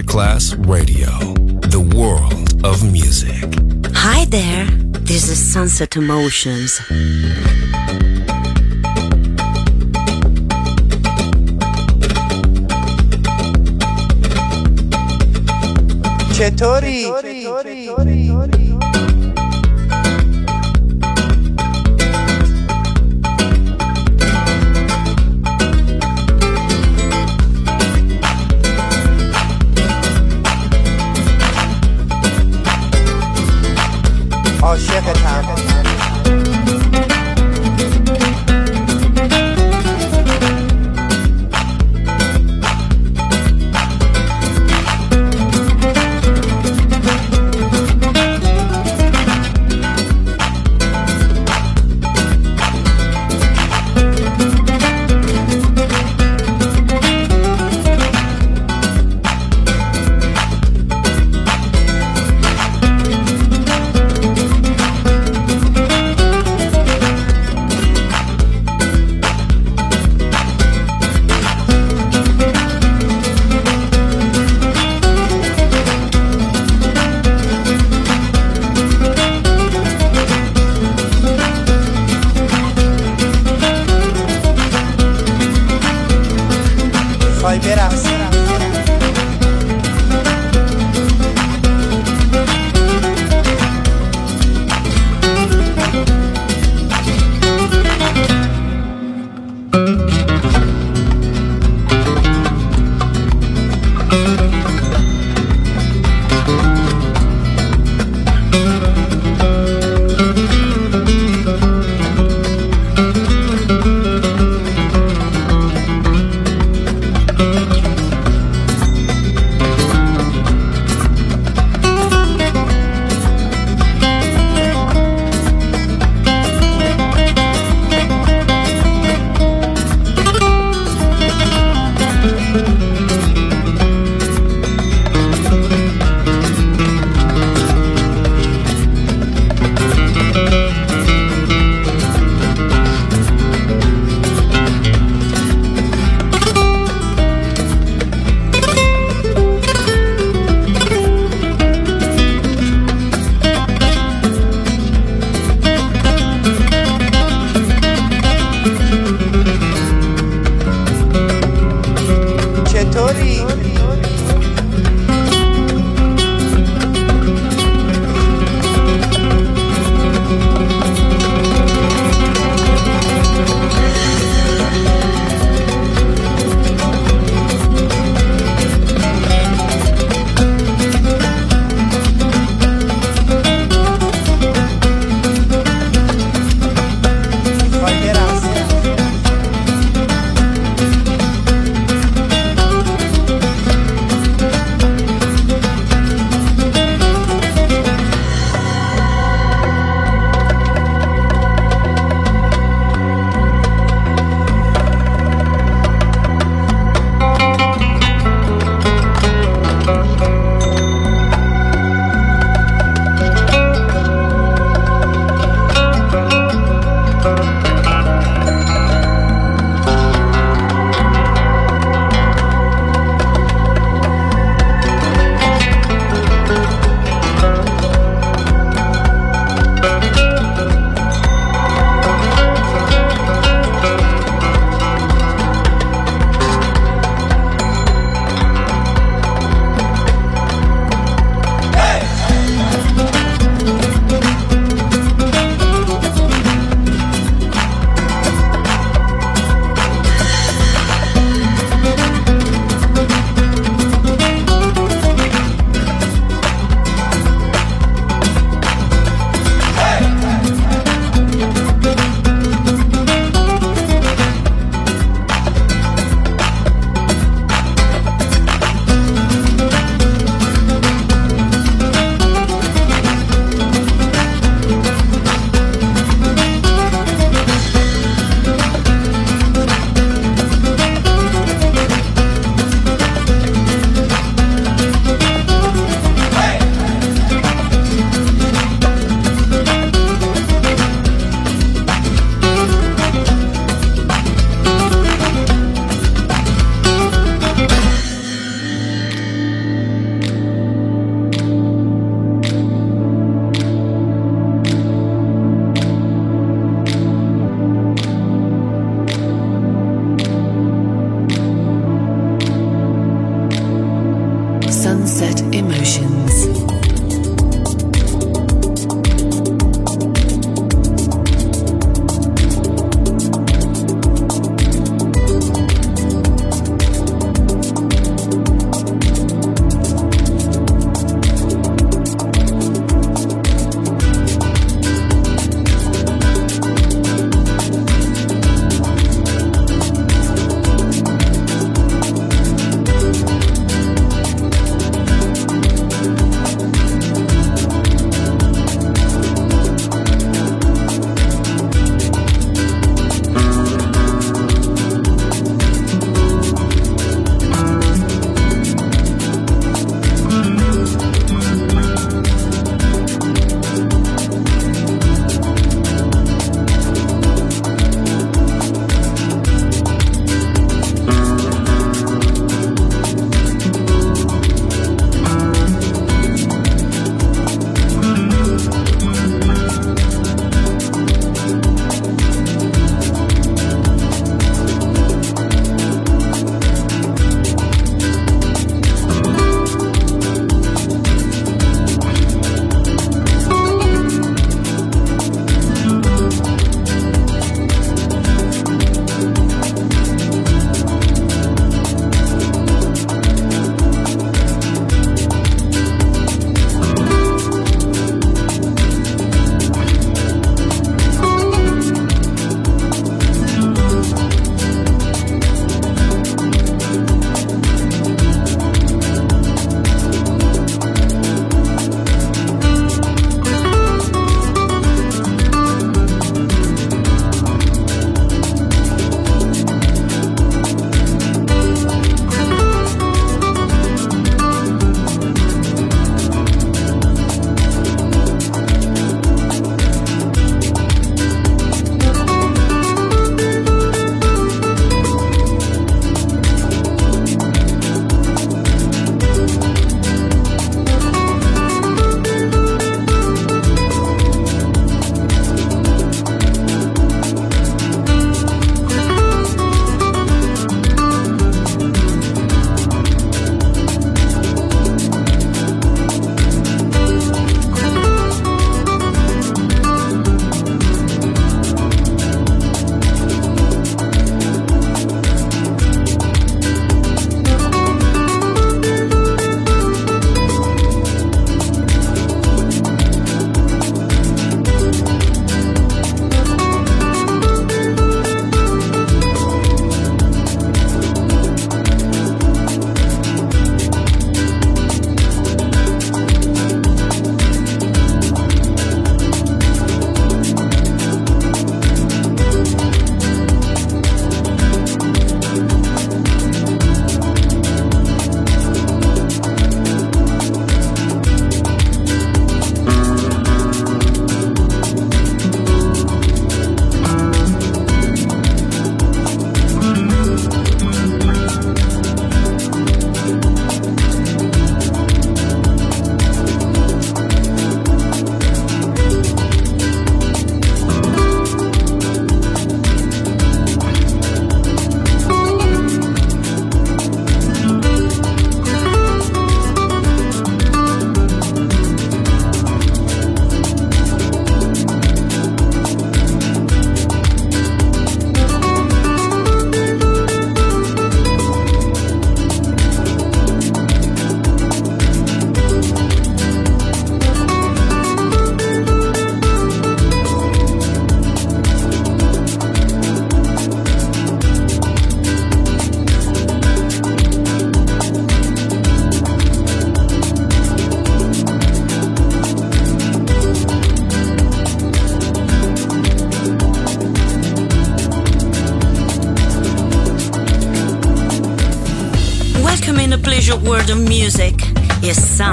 Masterclass Radio, the world of music. Hi there. This is Sunset Emotions.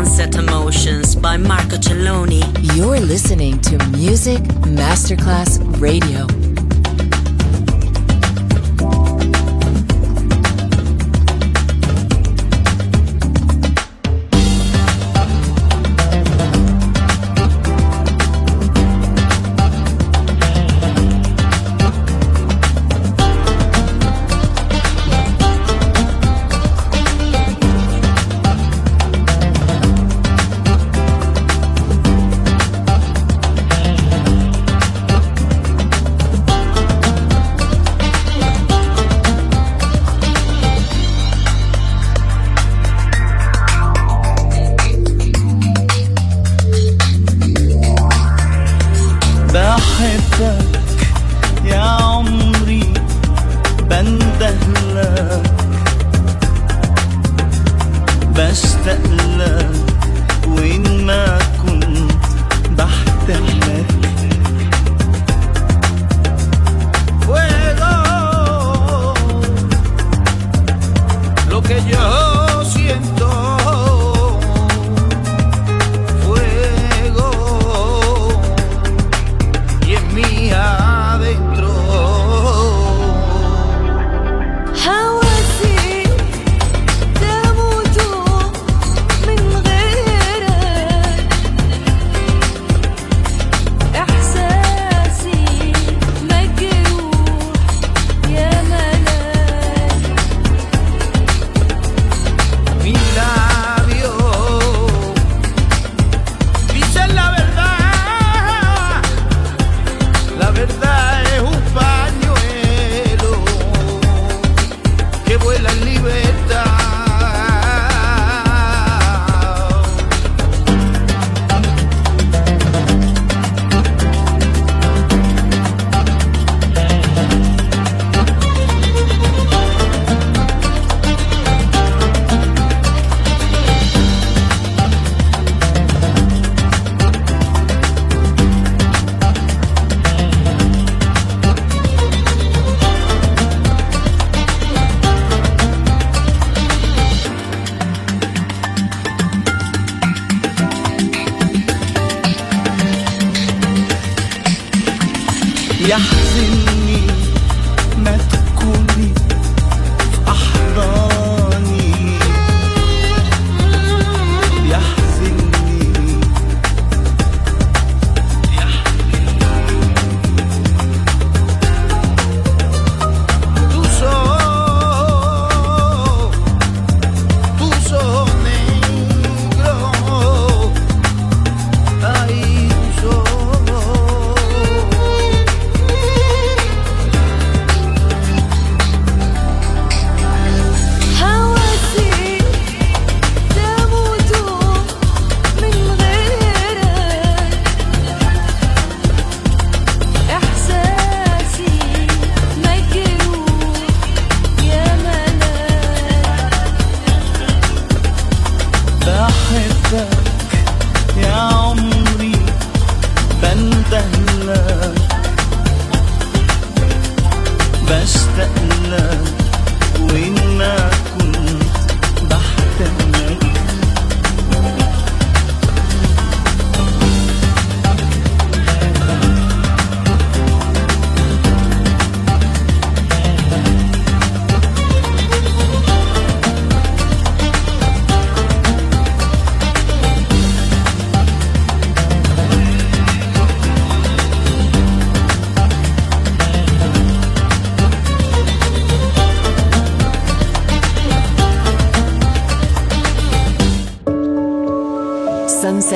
Sunset Emotions by Marco Celloni. You're listening to Music Masterclass Radio.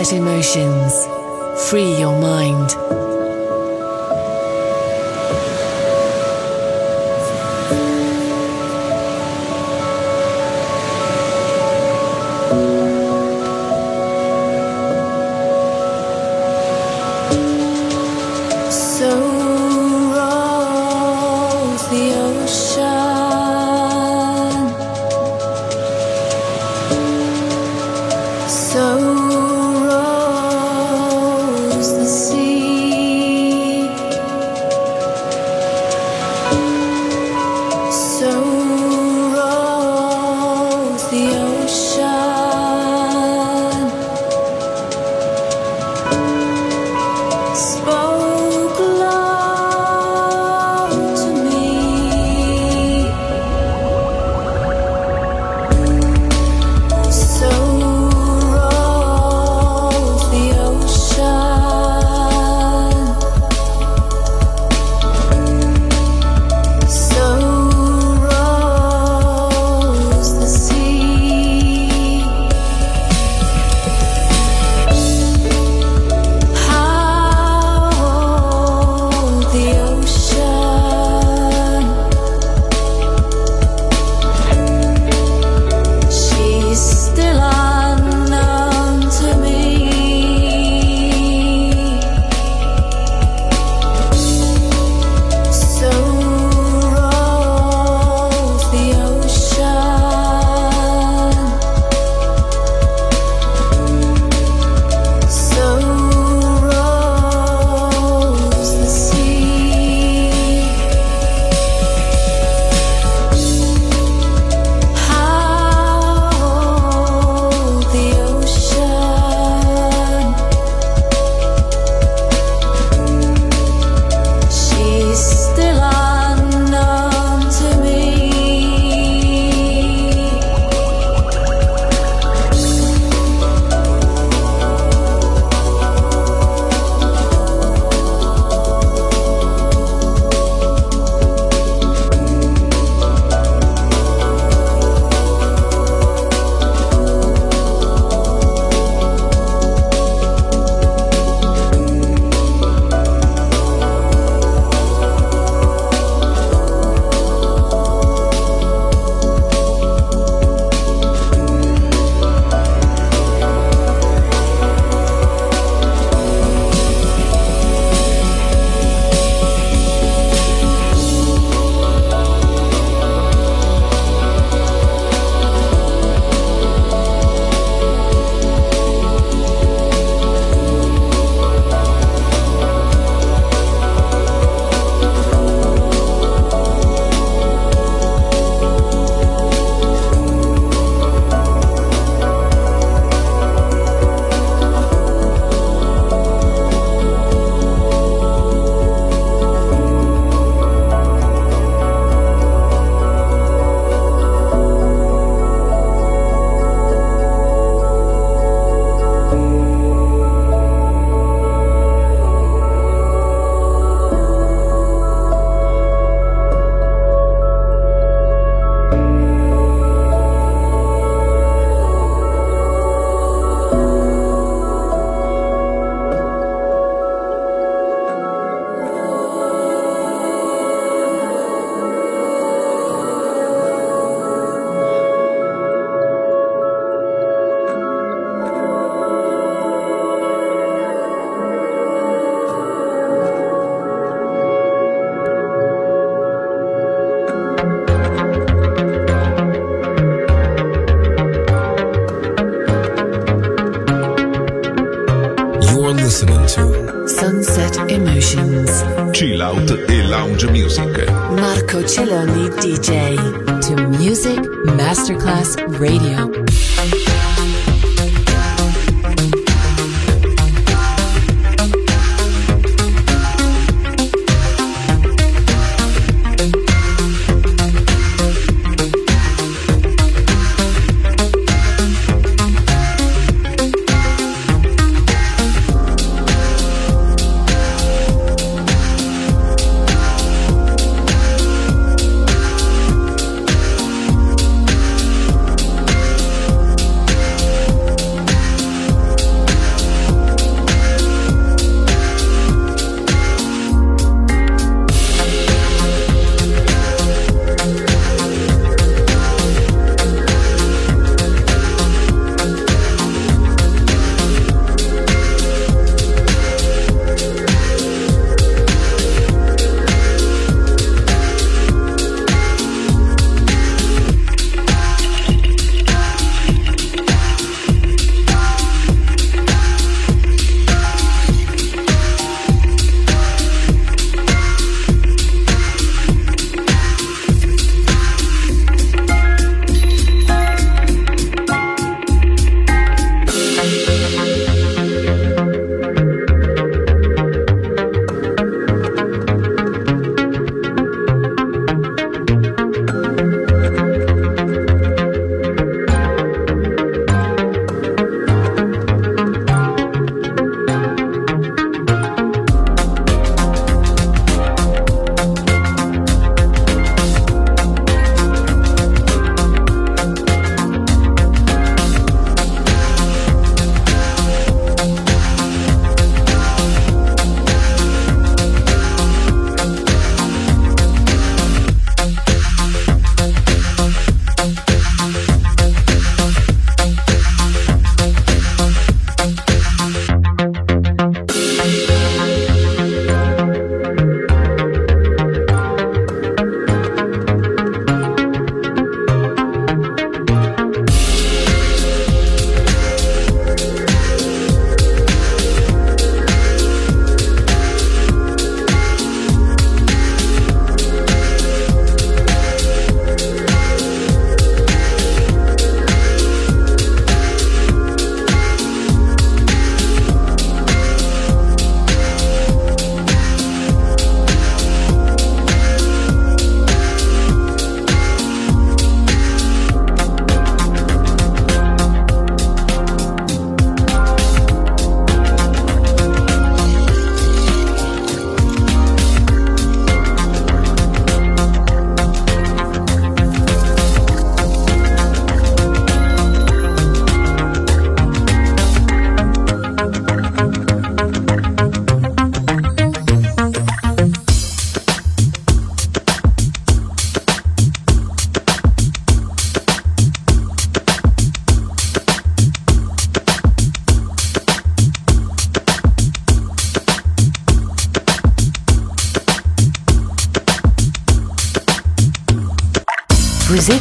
Emotions.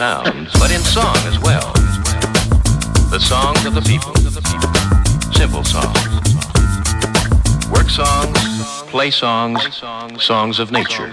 Only in sound, but in song as well. The songs of the people. Simple songs. Work songs, play songs, songs of nature.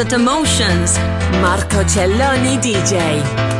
Sunset Emotions. Marco Celloni DJ.